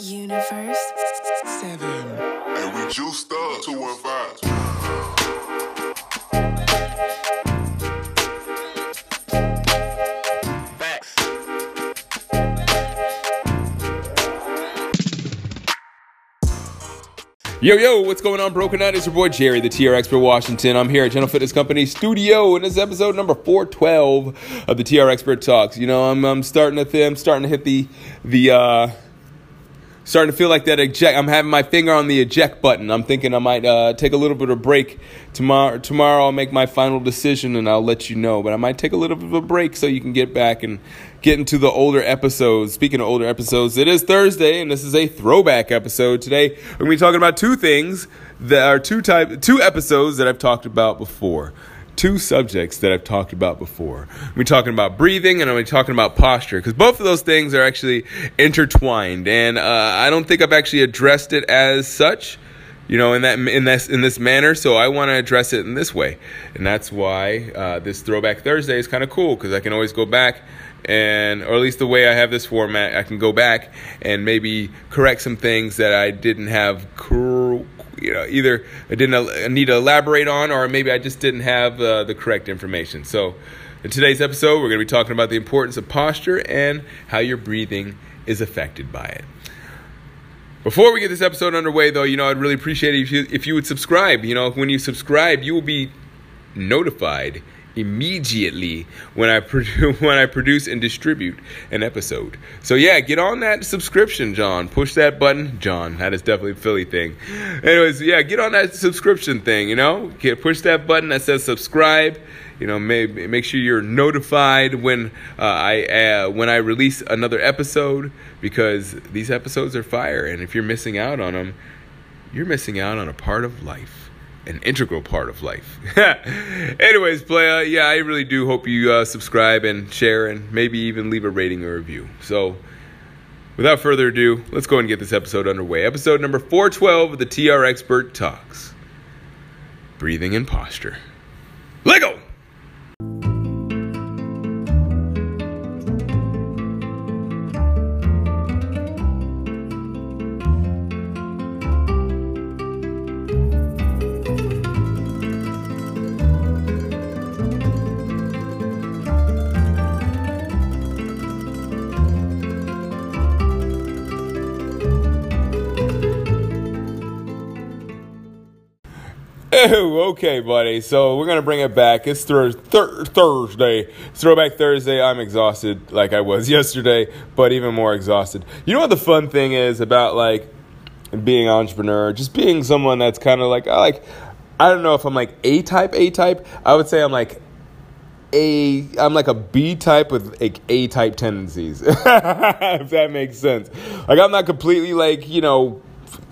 Universe. Seven. And we juiced up 215. Facts. Yo, yo, what's going on, Broken Out? It's your boy Jerry, the TR Expert Washington. I'm here at General Fitness Company studio, and this is episode number 412 of the TR Expert Talks. You know, I'm, I'm starting to th- I'm starting to hit the the uh, starting to feel like that eject. I'm having my finger on the eject button. I'm thinking I might uh, take a little bit of a break tomorrow. Tomorrow I'll make my final decision and I'll let you know. But I might take a little bit of a break so you can get back and get into the older episodes. Speaking of older episodes, it is Thursday and this is a throwback episode. Today we're gonna be talking about two things that are two type two episodes that I've talked about before two subjects that I've talked about before. We're talking about breathing and I'm talking about posture because both of those things are actually intertwined, and uh, I don't think I've actually addressed it as such. You know, in that in this in this manner, so I want to address it in this way, and that's why uh, this Throwback Thursday is kind of cool because I can always go back and, or at least the way I have this format, I can go back and maybe correct some things that I didn't have cor- you know, either I didn't need to elaborate on, or maybe I just didn't have uh, the correct information. So, in today's episode, we're going to be talking about the importance of posture and how your breathing is affected by it. Before we get this episode underway, though, you know, I'd really appreciate it if you if you would subscribe. You know, when you subscribe, you will be notified immediately when I when I produce and distribute an episode. So yeah, get on that subscription, John. Push that button, John. That is definitely a Philly thing. Anyways, yeah, get on that subscription thing. You know, get push that button that says subscribe. You know, make make sure you're notified when uh, I uh, when I release another episode because these episodes are fire, and if you're missing out on them, you're missing out on a part of life an integral part of life. Anyways, playa, yeah, I really do hope you uh, subscribe and share and maybe even leave a rating or review. So, without further ado, let's go and get this episode underway. Episode number 412 of the TR Expert Talks Breathing and Posture. Lego! okay, buddy. So we're gonna bring it back. It's thur- thur- Thursday. Throwback Thursday. I'm exhausted, like I was yesterday, but even more exhausted. You know what the fun thing is about like being an entrepreneur, just being someone that's kind of like I like. I don't know if I'm like A type, A type. I would say I'm like a I'm like a B type with like A type tendencies. if that makes sense. Like I'm not completely like, you know,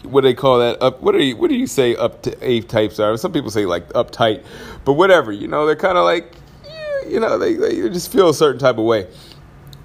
what do they call that? Up what do you what do you say up to A types are? Some people say like uptight, but whatever, you know, they're kind of like you know, they, they just feel a certain type of way.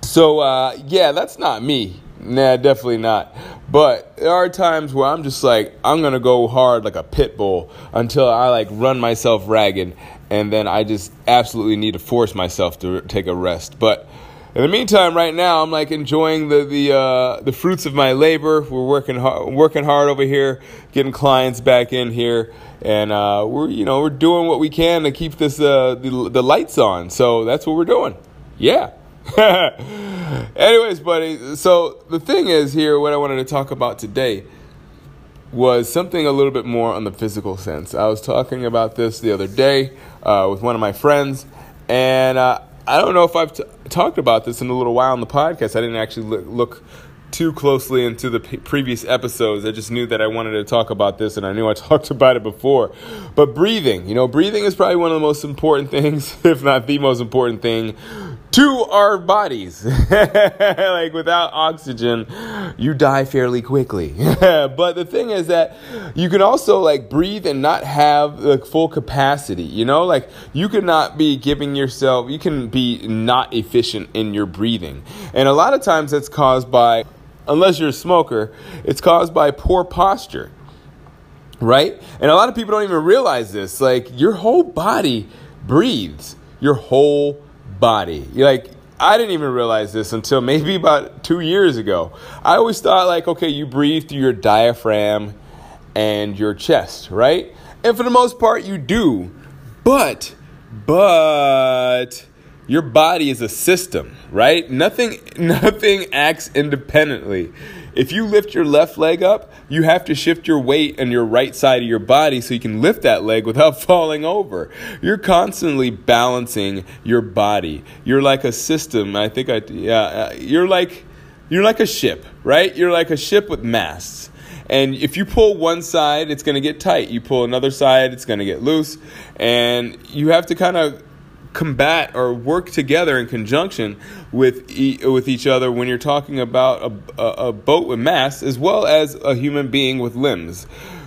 So uh, yeah, that's not me. Nah, definitely not. But there are times where I'm just like, I'm gonna go hard like a pit bull until I like run myself ragged, and then I just absolutely need to force myself to take a rest. But in the meantime, right now, I'm like enjoying the the uh, the fruits of my labor. We're working hard, working hard over here, getting clients back in here, and uh, we're you know we're doing what we can to keep this uh, the the lights on. So that's what we're doing. Yeah. Anyways, buddy, so the thing is here, what I wanted to talk about today was something a little bit more on the physical sense. I was talking about this the other day uh, with one of my friends, and uh, I don't know if I've t- talked about this in a little while on the podcast. I didn't actually look, look too closely into the p- previous episodes. I just knew that I wanted to talk about this, and I knew I talked about it before. But breathing, you know, breathing is probably one of the most important things, if not the most important thing, to our bodies. like without oxygen, you die fairly quickly. but the thing is that you can also like breathe and not have like full capacity. You know, like you could not be giving yourself. You can be not efficient in your breathing, and a lot of times that's caused by unless you're a smoker, it's caused by poor posture. Right? And a lot of people don't even realize this. Like, your whole body breathes. Your whole body. Like, I didn't even realize this until maybe about two years ago. I always thought, like, okay, you breathe through your diaphragm and your chest, right? And for the most part, you do. But, but, your body is a system, right? Nothing, nothing acts independently. If you lift your left leg up, you have to shift your weight on your right side of your body so you can lift that leg without falling over. You're constantly balancing your body. You're like a system. I think I yeah, uh, you're like you're like a ship, right? You're like a ship with masts. And if you pull one side, it's going to get tight. You pull another side, it's going to get loose. And you have to kind of combat or work together in conjunction with e- with each other when you're talking about a, a, boat with masts as well as a human being with limbs.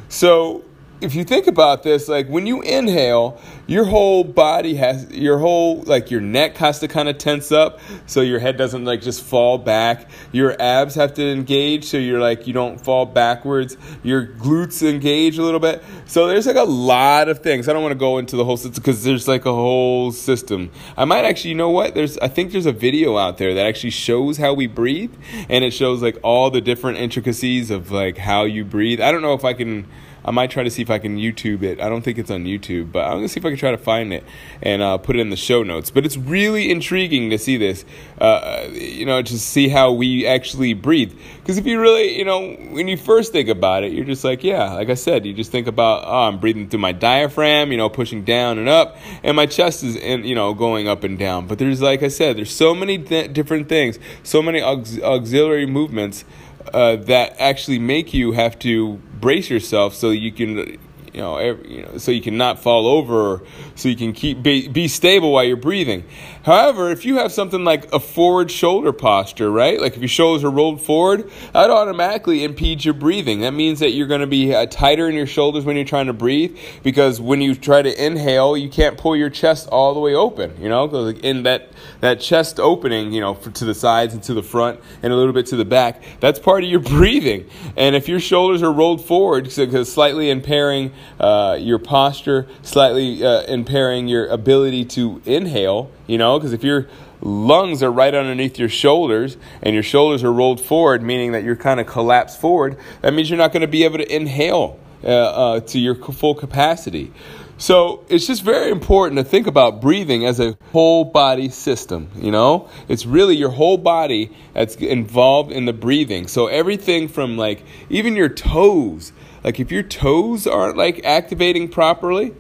So if you think about this, like when you inhale, your whole body has your whole like your neck has to kind of tense up so your head doesn't like just fall back. Your abs have to engage so you're like you don't fall backwards. Your glutes engage a little bit. So there's like a lot of things. I don't want to go into the whole system because there's like a whole system. I might actually, you know what? There's I think there's a video out there that actually shows how we breathe and it shows like all the different intricacies of like how you breathe. I don't know if I can I might try to see if I can YouTube it. I don't think it's on YouTube, but I'm gonna see if I can try to find it and uh, put it in the show notes. But it's really intriguing to see this, uh, you know, to see how we actually breathe. Because if you really, you know, when you first think about it, you're just like, yeah, like I said, you just think about, oh, I'm breathing through my diaphragm, you know, pushing down and up, and my chest is, in, you know, going up and down. But there's, like I said, there's so many th- different things, so many aux- auxiliary movements uh, that actually make you have to brace yourself so you can you know, every, you know, so you can not fall over, so you can keep be, be stable while you're breathing. However, if you have something like a forward shoulder posture, right? Like if your shoulders are rolled forward, that automatically impedes your breathing. That means that you're going to be uh, tighter in your shoulders when you're trying to breathe because when you try to inhale, you can't pull your chest all the way open. You know, because in that that chest opening, you know, to the sides and to the front and a little bit to the back, that's part of your breathing. And if your shoulders are rolled forward, because slightly impairing uh, your posture, slightly uh, impairing your ability to inhale, you know, because if your lungs are right underneath your shoulders and your shoulders are rolled forward, meaning that you're kind of collapsed forward, that means you're not going to be able to inhale uh, uh, to your full capacity. So it's just very important to think about breathing as a whole body system. You know, it's really your whole body that's involved in the breathing. So everything from like even your toes like if your toes aren't like activating properly,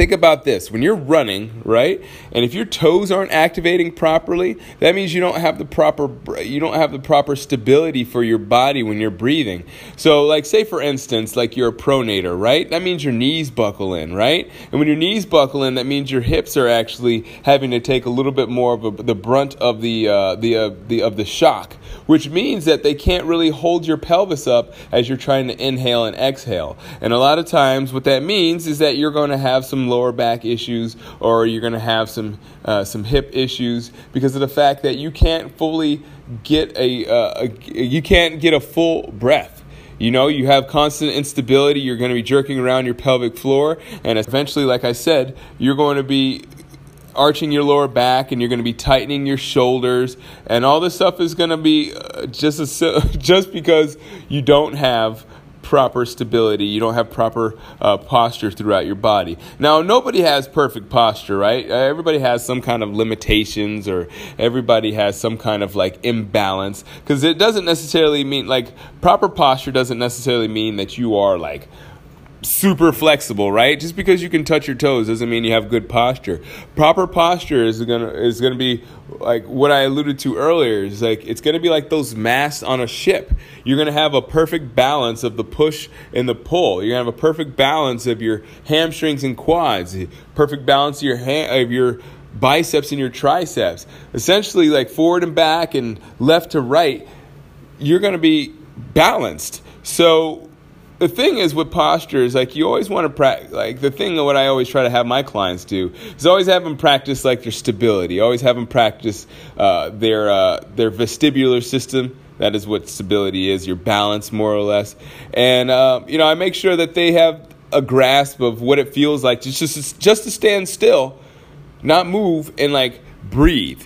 think about this. When you're running right and if your toes aren't activating properly that means you don't have the proper you don't have the proper stability for your body when you're breathing. So like say for instance like you're a pronator right? That means your knees buckle in right? And when your knees buckle in that means your hips are actually having to take a little bit more of a, the brunt of the uh, the, uh, the of the shock which means that they can't really hold your pelvis up as you're trying to inhale and exhale. And a lot of times, what that means is that you're going to have some lower back issues or you're going to have some uh, some hip issues because of the fact that you can't fully get a, uh, a you can't get a full breath. You know, you have constant instability. You're going to be jerking around your pelvic floor, and eventually, like I said, you're going to be arching your lower back and you're going to be tightening your shoulders and all this stuff is going to be uh, just a, just because you don't have proper stability. You don't have proper uh, posture throughout your body. Now nobody has perfect posture right? Uh, everybody has some kind of limitations or everybody has some kind of like imbalance. Because it doesn't necessarily mean like proper posture doesn't necessarily mean that you are like super flexible, right? Just because you can touch your toes doesn't mean you have good posture. Proper posture is gonna is gonna be like what I alluded to earlier. Is like it's gonna be like those masts on a ship. You're gonna have a perfect balance of the push and the pull. You're gonna have a perfect balance of your hamstrings and quads. Perfect balance of your hand of your biceps and your triceps. Essentially, like forward and back and left to right. You're gonna be balanced. So the thing is with posture is like you always want to practice like the thing what i always try to have my clients do is always have them practice like their stability always have them practice uh, their uh, their vestibular system. That is what stability is your balance more or less. And uh, you know i make sure that they have a grasp of what it feels like just just, just to stand still not move and like breathe.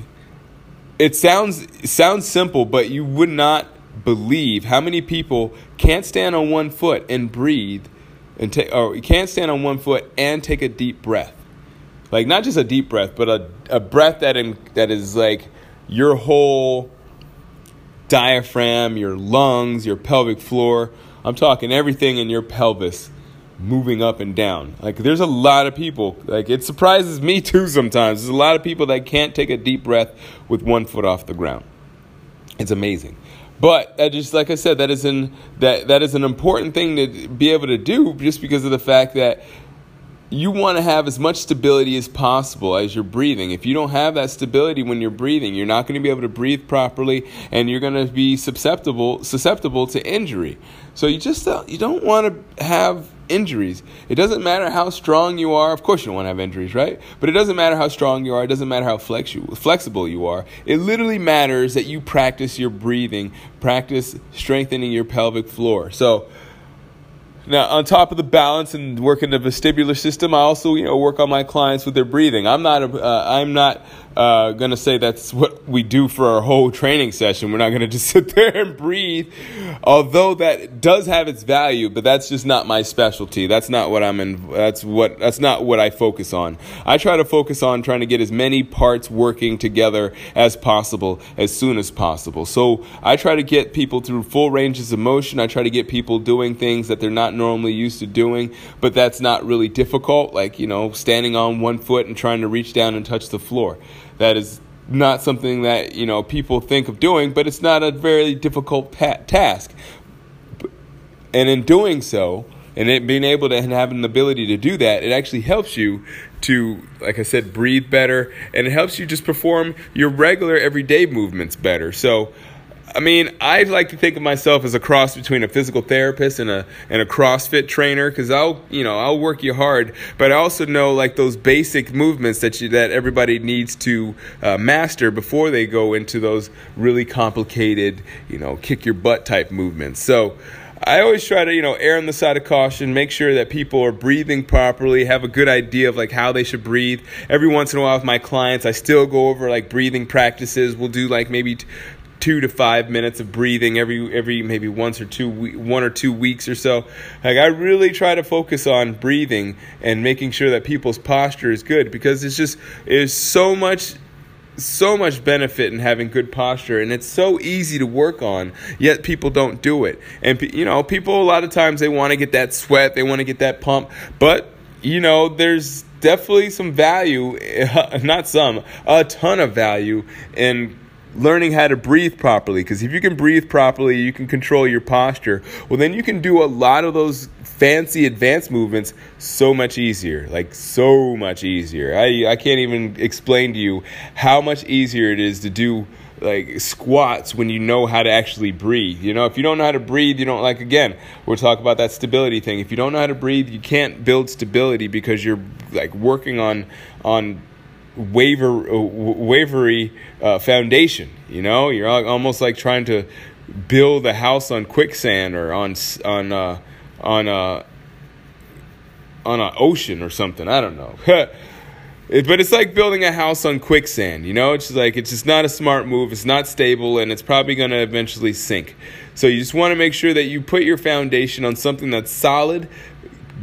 It sounds it sounds simple, but you would not believe how many people can't stand on one foot and breathe and take or can't stand on one foot and take a deep breath. Like not just a deep breath, but a, a breath that in, that is like your whole diaphragm, your lungs, your pelvic floor. I'm talking everything in your pelvis moving up and down. Like there's a lot of people, like it surprises me too sometimes. There's a lot of people that can't take a deep breath with one foot off the ground. It's amazing. But that just like I said, that is an that that is an important thing to be able to do just because of the fact that you want to have as much stability as possible as you're breathing. If you don't have that stability when you're breathing, you're not going to be able to breathe properly and you're going to be susceptible susceptible to injury. So you just don't, you don't want to have injuries. It doesn't matter how strong you are. Of course you don't want to have injuries, right? But it doesn't matter how strong you are. It doesn't matter how flexu- flexible you are. It literally matters that you practice your breathing, practice strengthening your pelvic floor. So now, on top of the balance and working the vestibular system, I also you know work on my clients with their breathing. I'm not a, uh, I'm not uh, to say that's what we do for our whole training session. We're not to just sit there and breathe, although that does have its value. But that's just not my specialty. That's not what I'm in. That's what that's not what I focus on. I try to focus on trying to get as many parts working together as possible as soon as possible. So I try to get people through full ranges of motion. I try to get people doing things that they're not normally used to doing, but that's not really difficult. Like you know, standing on one foot and trying to reach down and touch the floor that is not something that you know people think of doing, but it's not a very difficult ta- task. And in doing so, and it being able to have an ability to do that, it actually helps you to, like I said, breathe better, and it helps you just perform your regular everyday movements better. So I mean, I like to think of myself as a cross between a physical therapist and a and a CrossFit trainer because I'll you know I'll work you hard, but I also know like those basic movements that you that everybody needs to uh, master before they go into those really complicated you know kick your butt type movements. So. I always try to, you know, err on the side of caution, make sure that people are breathing properly, have a good idea of like how they should breathe. Every once in a while with my clients, I still go over like breathing practices. We'll do like maybe two to five minutes of breathing every every maybe once or two one or two weeks or so. Like I really try to focus on breathing and making sure that people's posture is good because it's just it's so much so much benefit in having good posture and it's so easy to work on yet people don't do it and you know people a lot of times they want to get that sweat they want to get that pump but you know there's definitely some value not some a ton of value in learning how to breathe properly because if you can breathe properly you can control your posture well then you can do a lot of those fancy advanced movements so much easier like so much easier. I, I can't even explain to you how much easier it is to do like squats when you know how to actually breathe. You know if you don't know how to breathe you don't like again we're talking about that stability thing. If you don't know how to breathe you can't build stability because you're like working on on waver uh, wavery uh, foundation. You know, you're almost like trying to build a house on quicksand or on on uh, on a uh, on an ocean or something. I don't know. but it's like building a house on quicksand. You know, it's just like it's just not a smart move. It's not stable, and it's probably going to eventually sink. So you just want to make sure that you put your foundation on something that's solid.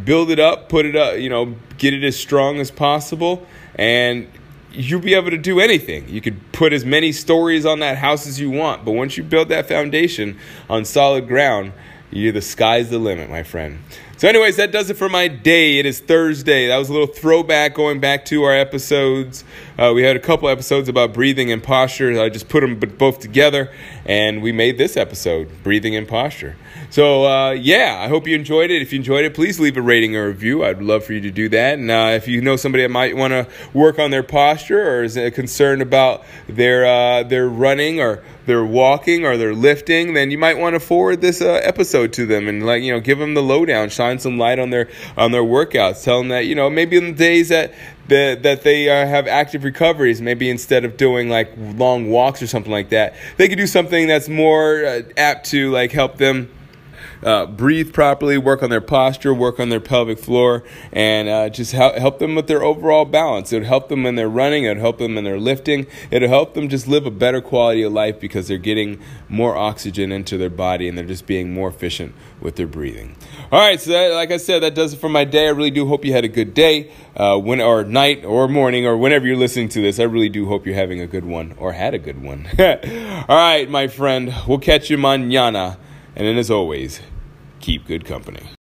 Build it up, put it up, you know, get it as strong as possible, and you'll be able to do anything. You could put as many stories on that house as you want, but once you build that foundation on solid ground, you the sky's the limit, my friend. So, anyways, that does it for my day. It is Thursday. That was a little throwback going back to our episodes. Uh, we had a couple episodes about breathing and posture. I just put them both together, and we made this episode, Breathing and Posture. So, uh, yeah, I hope you enjoyed it. If you enjoyed it, please leave a rating or review. I'd love for you to do that. And uh, if you know somebody that might want to work on their posture or is concerned about their uh, their running or their walking or their lifting, then you might want to forward this uh, episode to them and like you know give them the lowdown, shine some light on their on their workouts. Tell them that you know maybe in the days that that, that they uh, have active recoveries. Maybe instead of doing like long walks or something like that, they could do something that's more uh, apt to like help them uh, breathe properly, work on their posture, work on their pelvic floor, and uh, just help, help them with their overall balance. It would help them when they're running, it would help them when they're lifting, it would help them just live a better quality of life because they're getting more oxygen into their body and they're just being more efficient with their breathing. All right, so that, like I said, that does it for my day. I really do hope you had a good day, uh, when or night or morning or whenever you're listening to this. I really do hope you're having a good one or had a good one. All right, my friend, we'll catch you mañana. And then, as always, keep good company.